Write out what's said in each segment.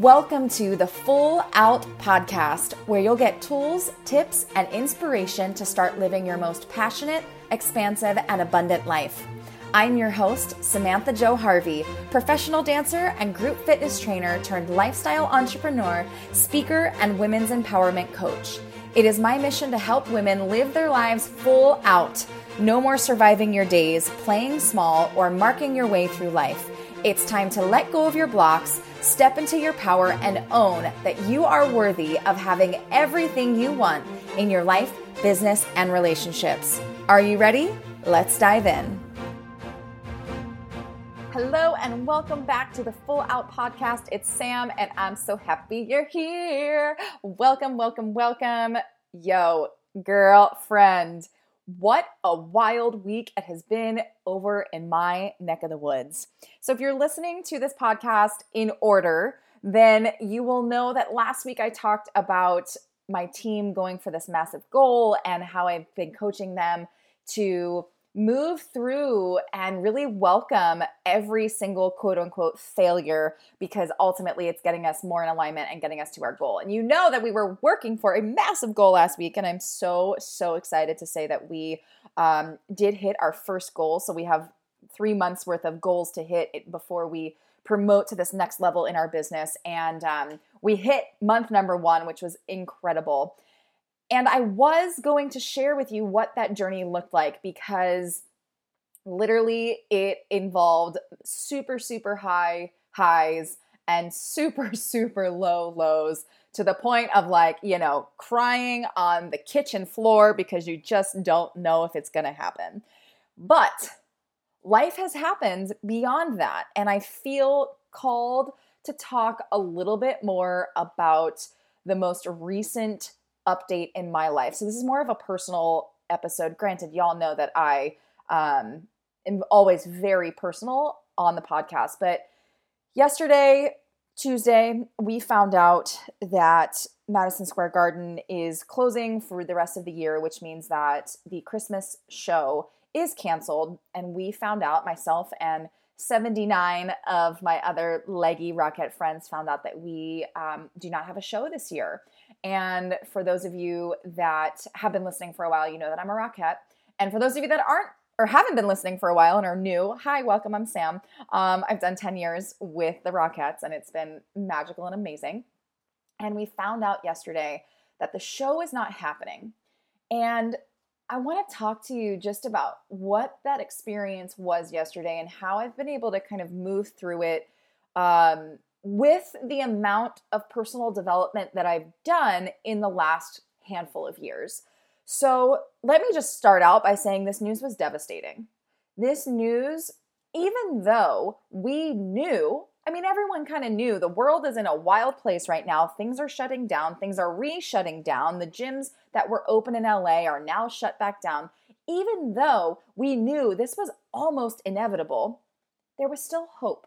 Welcome to the Full Out Podcast, where you'll get tools, tips, and inspiration to start living your most passionate, expansive, and abundant life. I'm your host, Samantha Jo Harvey, professional dancer and group fitness trainer turned lifestyle entrepreneur, speaker, and women's empowerment coach. It is my mission to help women live their lives full out. No more surviving your days, playing small, or marking your way through life. It's time to let go of your blocks, step into your power, and own that you are worthy of having everything you want in your life, business, and relationships. Are you ready? Let's dive in. Hello, and welcome back to the Full Out Podcast. It's Sam, and I'm so happy you're here. Welcome, welcome, welcome. Yo, girlfriend. What a wild week it has been over in my neck of the woods. So, if you're listening to this podcast in order, then you will know that last week I talked about my team going for this massive goal and how I've been coaching them to move through and really welcome every single quote unquote failure because ultimately it's getting us more in alignment and getting us to our goal. And you know that we were working for a massive goal last week, and I'm so, so excited to say that we um, did hit our first goal. So we have three months worth of goals to hit before we promote to this next level in our business. And um, we hit month number one, which was incredible. And I was going to share with you what that journey looked like because literally it involved super, super high highs and super, super low lows to the point of like, you know, crying on the kitchen floor because you just don't know if it's going to happen. But life has happened beyond that. And I feel called to talk a little bit more about the most recent update in my life. So this is more of a personal episode. Granted, y'all know that I um, am always very personal on the podcast, but yesterday, Tuesday, we found out that Madison Square Garden is closing for the rest of the year, which means that the Christmas show is canceled. And we found out, myself and 79 of my other leggy Rockette friends found out that we um, do not have a show this year. And for those of you that have been listening for a while, you know that I'm a Rockette. And for those of you that aren't or haven't been listening for a while and are new, hi, welcome. I'm Sam. Um, I've done 10 years with the Rockettes, and it's been magical and amazing. And we found out yesterday that the show is not happening. And I want to talk to you just about what that experience was yesterday and how I've been able to kind of move through it um, with the amount of personal development that I've done in the last handful of years. So, let me just start out by saying this news was devastating. This news, even though we knew, I mean, everyone kind of knew the world is in a wild place right now. Things are shutting down, things are re shutting down. The gyms that were open in LA are now shut back down. Even though we knew this was almost inevitable, there was still hope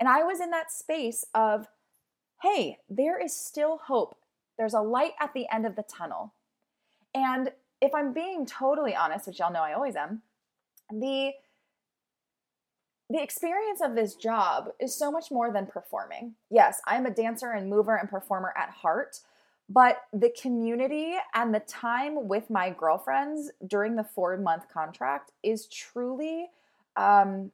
and I was in that space of, hey, there is still hope. There's a light at the end of the tunnel. And if I'm being totally honest, which y'all know I always am, the the experience of this job is so much more than performing. Yes, I'm a dancer and mover and performer at heart, but the community and the time with my girlfriends during the four month contract is truly um,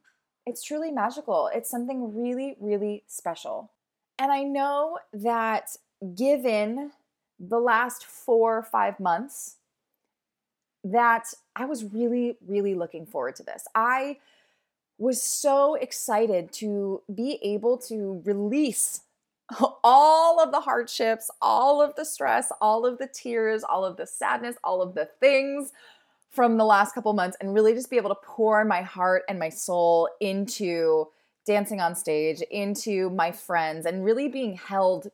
it's truly magical. It's something really, really special. And I know that given the last four or five months, that I was really, really looking forward to this. I was so excited to be able to release all of the hardships, all of the stress, all of the tears, all of the sadness, all of the things from the last couple months and really just be able to pour my heart and my soul into dancing on stage, into my friends, and really being held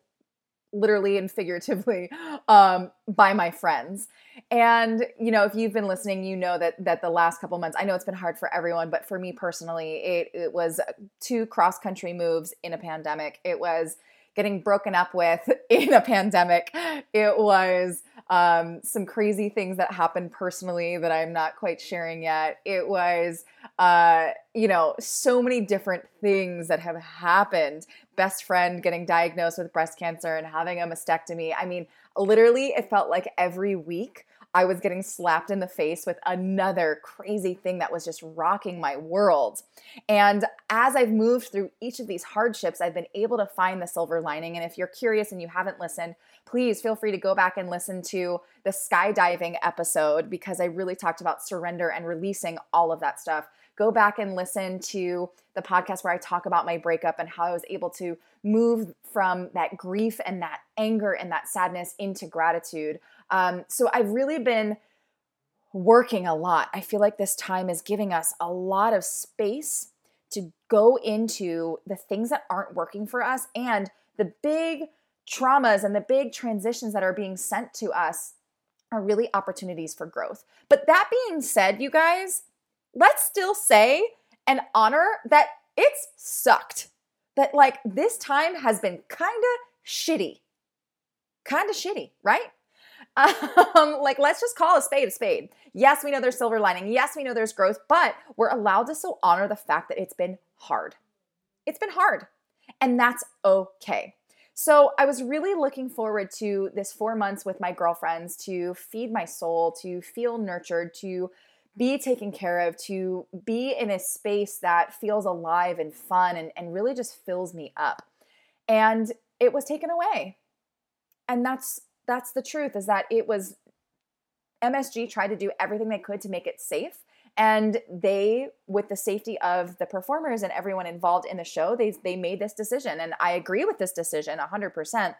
literally and figuratively um, by my friends. And you know, if you've been listening, you know that that the last couple months, I know it's been hard for everyone, but for me personally, it it was two cross country moves in a pandemic. It was getting broken up with in a pandemic. It was um, some crazy things that happened personally that I'm not quite sharing yet. It was, uh, you know, so many different things that have happened. Best friend getting diagnosed with breast cancer and having a mastectomy. I mean, literally, it felt like every week I was getting slapped in the face with another crazy thing that was just rocking my world. And as I've moved through each of these hardships, I've been able to find the silver lining. And if you're curious and you haven't listened, please feel free to go back and listen to the skydiving episode because I really talked about surrender and releasing all of that stuff. Go back and listen to the podcast where I talk about my breakup and how I was able to move from that grief and that anger and that sadness into gratitude. Um, so I've really been working a lot. I feel like this time is giving us a lot of space to go into the things that aren't working for us and the big traumas and the big transitions that are being sent to us are really opportunities for growth. But that being said, you guys, let's still say and honor that it's sucked. That like this time has been kind of shitty. Kind of shitty, right? Um, like, let's just call a spade a spade. Yes, we know there's silver lining. Yes, we know there's growth, but we're allowed to still honor the fact that it's been hard. It's been hard, and that's okay. So, I was really looking forward to this four months with my girlfriends to feed my soul, to feel nurtured, to be taken care of, to be in a space that feels alive and fun and, and really just fills me up. And it was taken away. And that's that's the truth is that it was MSG tried to do everything they could to make it safe. And they, with the safety of the performers and everyone involved in the show, they, they made this decision. And I agree with this decision 100%.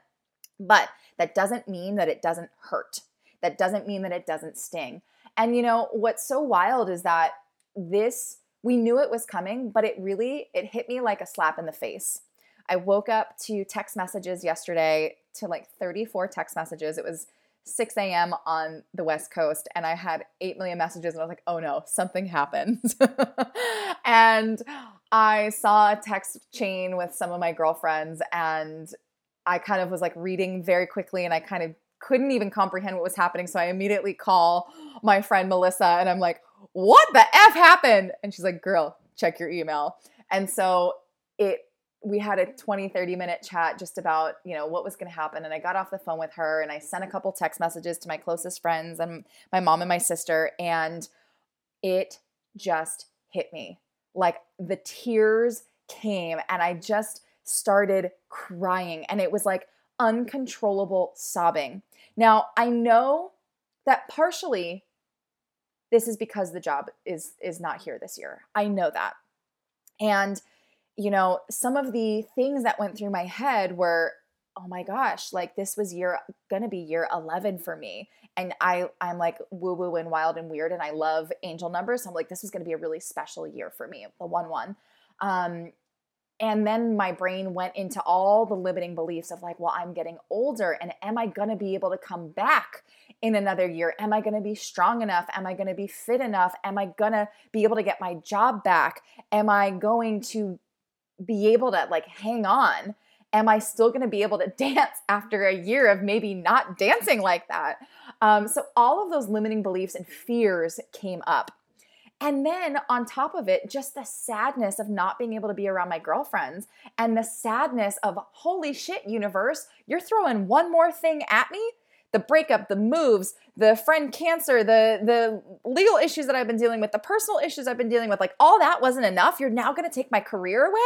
But that doesn't mean that it doesn't hurt. That doesn't mean that it doesn't sting. And you know, what's so wild is that this, we knew it was coming, but it really, it hit me like a slap in the face. I woke up to text messages yesterday to like 34 text messages. It was 6 a.m. on the West Coast, and I had 8 million messages, and I was like, oh no, something happened. and I saw a text chain with some of my girlfriends, and I kind of was like reading very quickly, and I kind of couldn't even comprehend what was happening. So I immediately call my friend Melissa, and I'm like, what the F happened? And she's like, girl, check your email. And so it we had a 20 30 minute chat just about you know what was going to happen and i got off the phone with her and i sent a couple text messages to my closest friends and my mom and my sister and it just hit me. Like the tears came and i just started crying and it was like uncontrollable sobbing. Now i know that partially this is because the job is is not here this year. I know that. And you know, some of the things that went through my head were, oh my gosh, like this was year gonna be year 11 for me. And I, I'm like woo woo and wild and weird, and I love angel numbers. So I'm like, this was gonna be a really special year for me, the one one. Um, and then my brain went into all the limiting beliefs of like, well, I'm getting older, and am I gonna be able to come back in another year? Am I gonna be strong enough? Am I gonna be fit enough? Am I gonna be able to get my job back? Am I going to be able to like hang on? Am I still going to be able to dance after a year of maybe not dancing like that? Um, so, all of those limiting beliefs and fears came up. And then on top of it, just the sadness of not being able to be around my girlfriends and the sadness of, holy shit, universe, you're throwing one more thing at me the breakup, the moves, the friend cancer, the the legal issues that I've been dealing with, the personal issues I've been dealing with, like all that wasn't enough. You're now going to take my career away?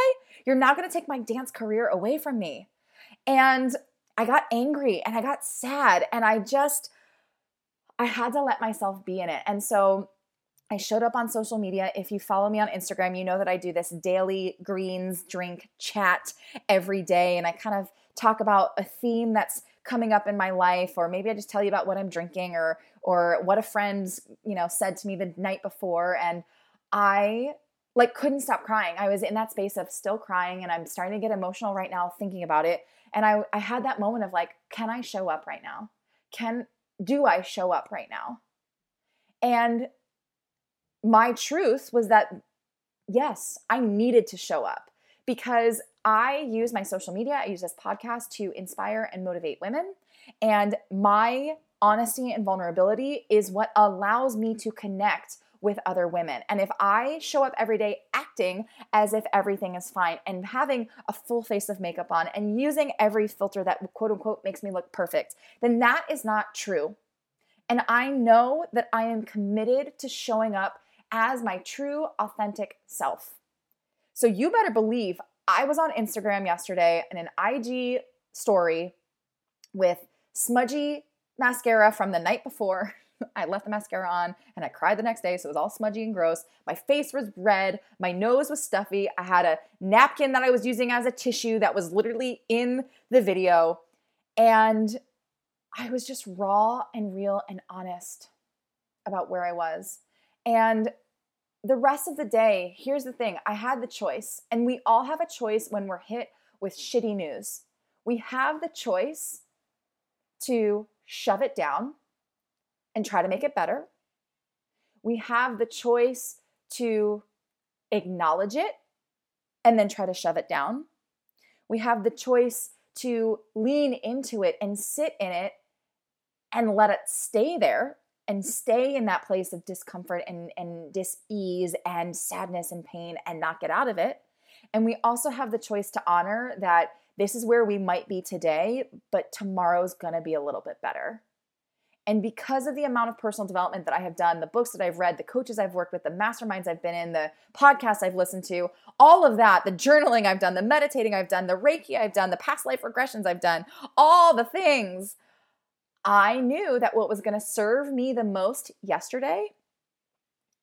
You're now going to take my dance career away from me. And I got angry and I got sad and I just I had to let myself be in it. And so I showed up on social media. If you follow me on Instagram, you know that I do this daily greens drink chat every day and I kind of talk about a theme that's coming up in my life or maybe I just tell you about what I'm drinking or or what a friend, you know, said to me the night before and I like couldn't stop crying. I was in that space of still crying and I'm starting to get emotional right now thinking about it and I I had that moment of like can I show up right now? Can do I show up right now? And my truth was that yes, I needed to show up because I use my social media, I use this podcast to inspire and motivate women. And my honesty and vulnerability is what allows me to connect with other women. And if I show up every day acting as if everything is fine and having a full face of makeup on and using every filter that quote unquote makes me look perfect, then that is not true. And I know that I am committed to showing up as my true, authentic self. So you better believe I was on Instagram yesterday in an IG story with smudgy mascara from the night before. I left the mascara on and I cried the next day, so it was all smudgy and gross. My face was red, my nose was stuffy. I had a napkin that I was using as a tissue that was literally in the video. And I was just raw and real and honest about where I was. And the rest of the day, here's the thing I had the choice, and we all have a choice when we're hit with shitty news. We have the choice to shove it down and try to make it better. We have the choice to acknowledge it and then try to shove it down. We have the choice to lean into it and sit in it and let it stay there and stay in that place of discomfort and, and dis-ease and sadness and pain and not get out of it. And we also have the choice to honor that this is where we might be today, but tomorrow's gonna be a little bit better. And because of the amount of personal development that I have done, the books that I've read, the coaches I've worked with, the masterminds I've been in, the podcasts I've listened to, all of that, the journaling I've done, the meditating I've done, the Reiki I've done, the past life regressions I've done, all the things I knew that what was going to serve me the most yesterday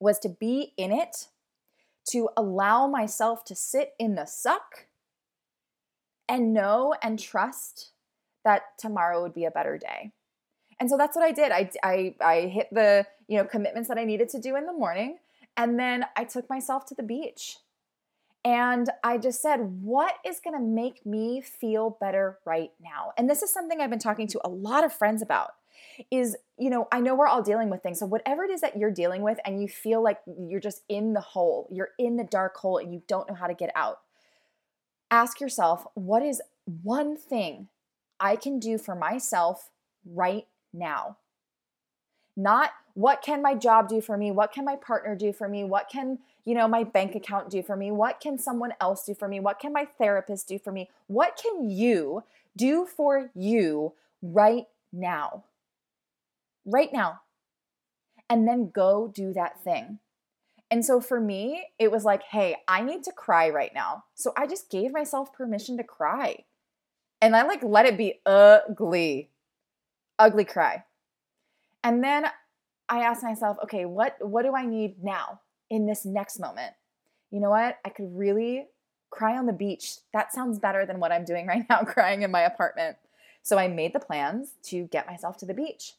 was to be in it, to allow myself to sit in the suck and know and trust that tomorrow would be a better day. And so that's what I did. I, I, I hit the you know commitments that I needed to do in the morning, and then I took myself to the beach. And I just said, what is going to make me feel better right now? And this is something I've been talking to a lot of friends about is, you know, I know we're all dealing with things. So whatever it is that you're dealing with and you feel like you're just in the hole, you're in the dark hole and you don't know how to get out. Ask yourself, what is one thing I can do for myself right now? Not what can my job do for me? What can my partner do for me? What can, you know, my bank account do for me? What can someone else do for me? What can my therapist do for me? What can you do for you right now? Right now. And then go do that thing. And so for me, it was like, hey, I need to cry right now. So I just gave myself permission to cry. And I like let it be ugly, ugly cry. And then I asked myself, okay, what what do I need now in this next moment? You know what? I could really cry on the beach. That sounds better than what I'm doing right now crying in my apartment. So I made the plans to get myself to the beach.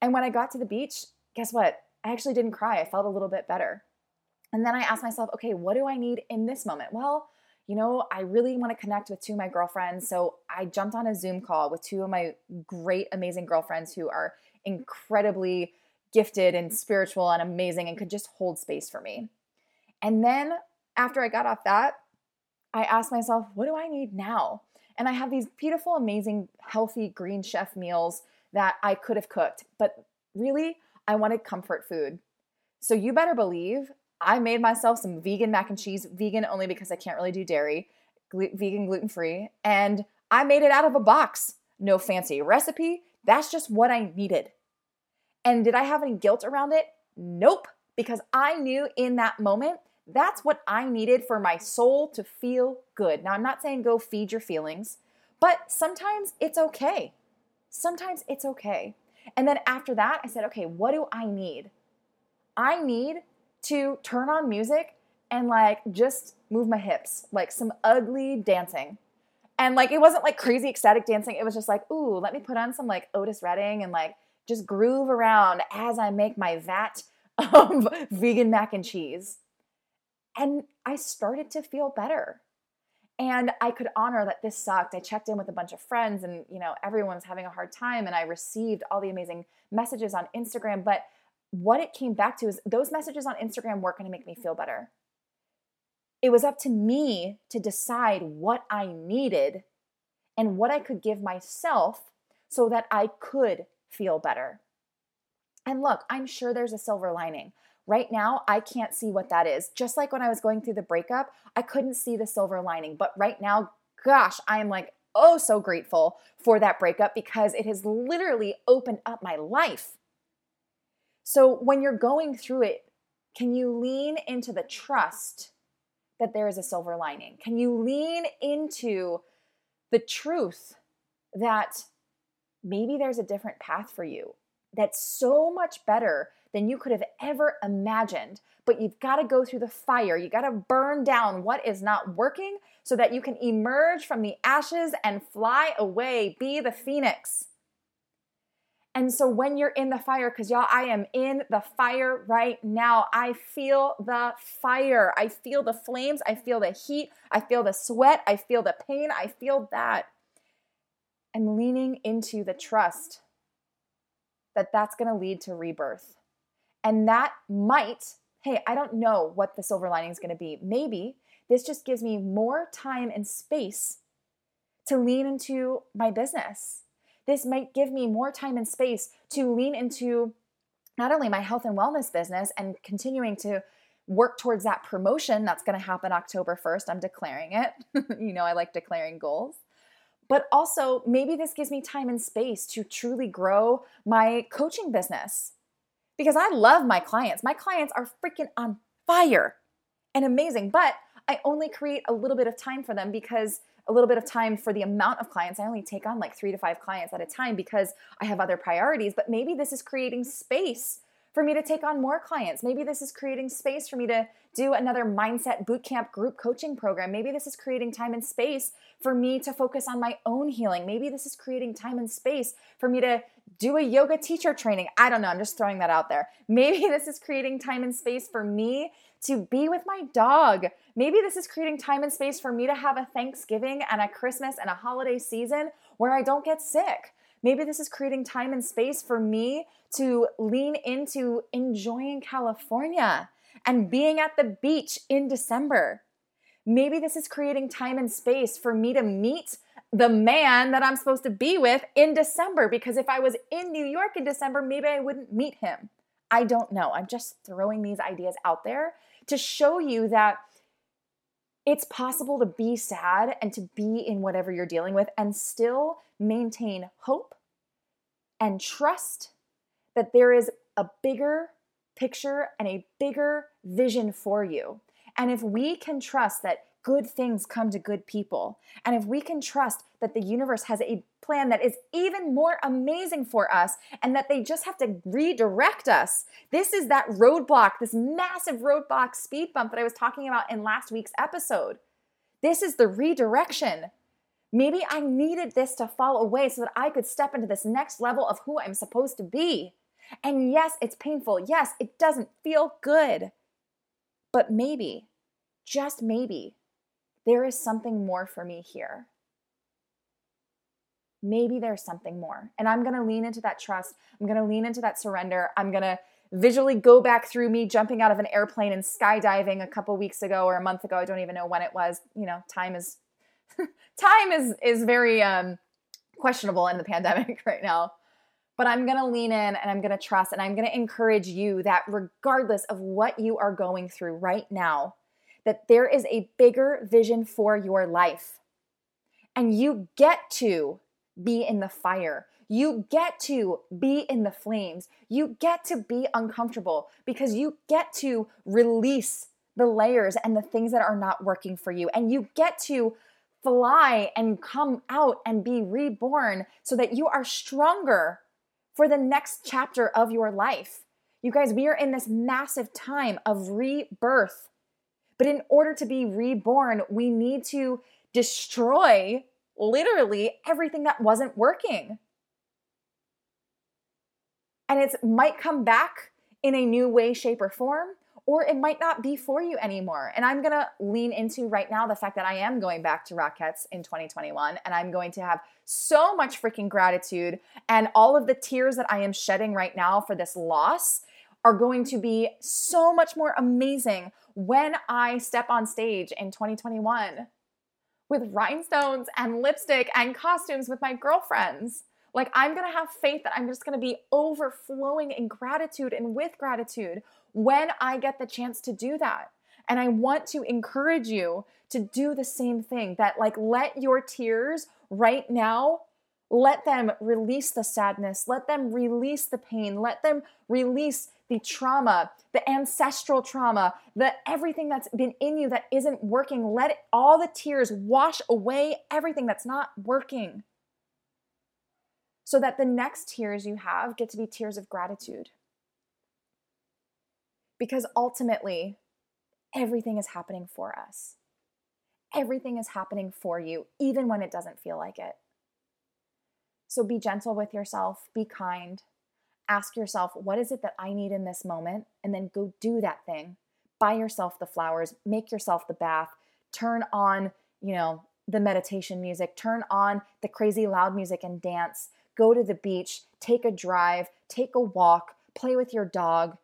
And when I got to the beach, guess what? I actually didn't cry. I felt a little bit better. And then I asked myself, okay, what do I need in this moment? Well, you know, I really want to connect with two of my girlfriends. So I jumped on a Zoom call with two of my great, amazing girlfriends who are incredibly gifted and mm-hmm. spiritual and amazing and could just hold space for me. And then after I got off that, I asked myself, what do I need now? And I have these beautiful, amazing, healthy green chef meals that I could have cooked, but really, I wanted comfort food. So you better believe I made myself some vegan mac and cheese, vegan only because I can't really do dairy, gl- vegan gluten free, and I made it out of a box. No fancy recipe, that's just what I needed. And did I have any guilt around it? Nope, because I knew in that moment that's what I needed for my soul to feel good. Now, I'm not saying go feed your feelings, but sometimes it's okay. Sometimes it's okay. And then after that, I said, okay, what do I need? I need to turn on music and like just move my hips, like some ugly dancing. And like it wasn't like crazy ecstatic dancing. It was just like, ooh, let me put on some like Otis Redding and like just groove around as I make my vat of vegan mac and cheese. And I started to feel better. And I could honor that this sucked. I checked in with a bunch of friends and, you know, everyone's having a hard time and I received all the amazing messages on Instagram, but what it came back to is those messages on Instagram weren't going to make me feel better. It was up to me to decide what I needed and what I could give myself so that I could feel better. And look, I'm sure there's a silver lining. Right now, I can't see what that is. Just like when I was going through the breakup, I couldn't see the silver lining. But right now, gosh, I am like, oh, so grateful for that breakup because it has literally opened up my life. So when you're going through it, can you lean into the trust that there is a silver lining? Can you lean into the truth that maybe there's a different path for you that's so much better than you could have ever imagined. But you've got to go through the fire. You got to burn down what is not working so that you can emerge from the ashes and fly away. Be the phoenix. And so when you're in the fire, because y'all, I am in the fire right now. I feel the fire. I feel the flames. I feel the heat. I feel the sweat. I feel the pain. I feel that. And leaning into the trust that that's going to lead to rebirth. And that might, hey, I don't know what the silver lining is going to be. Maybe this just gives me more time and space to lean into my business this might give me more time and space to lean into not only my health and wellness business and continuing to work towards that promotion that's going to happen October 1st. I'm declaring it. you know, I like declaring goals. But also, maybe this gives me time and space to truly grow my coaching business because I love my clients. My clients are freaking on fire and amazing, but I only create a little bit of time for them because a little bit of time for the amount of clients. I only take on like three to five clients at a time because I have other priorities. But maybe this is creating space for me to take on more clients. Maybe this is creating space for me to do another mindset bootcamp group coaching program. Maybe this is creating time and space for me to focus on my own healing. Maybe this is creating time and space for me to do a yoga teacher training. I don't know. I'm just throwing that out there. Maybe this is creating time and space for me to be with my dog. Maybe this is creating time and space for me to have a Thanksgiving and a Christmas and a holiday season where I don't get sick. Maybe this is creating time and space for me to lean into enjoying California and being at the beach in December. Maybe this is creating time and space for me to meet the man that I'm supposed to be with in December because if I was in New York in December, maybe I wouldn't meet him. I don't know. I'm just throwing these ideas out there to show you that it's possible to be sad and to be in whatever you're dealing with and still maintain hope and trust that there is a bigger picture and a bigger vision for you. And if we can trust that good things come to good people. And if we can trust that the universe has a plan that is even more amazing for us and that they just have to redirect us, this is that roadblock, this massive roadblock speed bump that I was talking about in last week's episode. This is the redirection. Maybe I needed this to fall away so that I could step into this next level of who I'm supposed to be. And yes, it's painful. Yes, it doesn't feel good. But maybe, just maybe, there is something more for me here. Maybe there's something more. And I'm going to lean into that trust. I'm going to lean into that surrender. I'm going to visually go back through me jumping out of an airplane and skydiving a couple weeks ago or a month ago. I don't even know when it was. You know, time is time is is very um questionable in the pandemic right now. But I'm going to lean in and I'm going to trust and I'm going to encourage you that regardless of what you are going through right now, that there is a bigger vision for your life. And you get to be in the fire. You get to be in the flames. You get to be uncomfortable because you get to release the layers and the things that are not working for you. And you get to fly and come out and be reborn so that you are stronger for the next chapter of your life. You guys, we are in this massive time of rebirth. But in order to be reborn, we need to destroy literally everything that wasn't working. And it might come back in a new way, shape, or form, or it might not be for you anymore. And I'm gonna lean into right now the fact that I am going back to Rockettes in 2021, and I'm going to have so much freaking gratitude. And all of the tears that I am shedding right now for this loss are going to be so much more amazing when I step on stage in 2021 with rhinestones and lipstick and costumes with my girlfriends. Like, I'm going to have faith that I'm just going to be overflowing in gratitude and with gratitude when I get the chance to do that. And I want to encourage you to do the same thing that, like, let your tears right now let them release the sadness. Let them release the pain. Let them release the trauma, the ancestral trauma, the everything that's been in you that isn't working. Let it, all the tears wash away everything that's not working. So that the next tears you have get to be tears of gratitude. Because ultimately, everything is happening for us. Everything is happening for you, even when it doesn't feel like it. So be gentle with yourself, be kind. Ask yourself, what is it that I need in this moment? And then go do that thing. Buy yourself the flowers, make yourself the bath, turn on, you know, the meditation music, turn on the crazy loud music and dance. Go to the beach, take a drive, take a walk, play with your dog,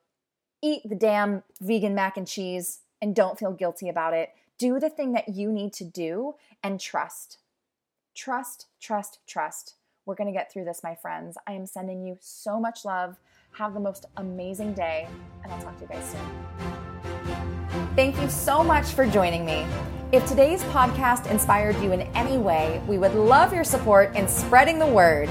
eat the damn vegan mac and cheese and don't feel guilty about it. Do the thing that you need to do and trust. Trust, trust, trust. We're going to get through this, my friends. I am sending you so much love. Have the most amazing day, and I'll talk to you guys soon. Thank you so much for joining me. If today's podcast inspired you in any way, we would love your support in spreading the word.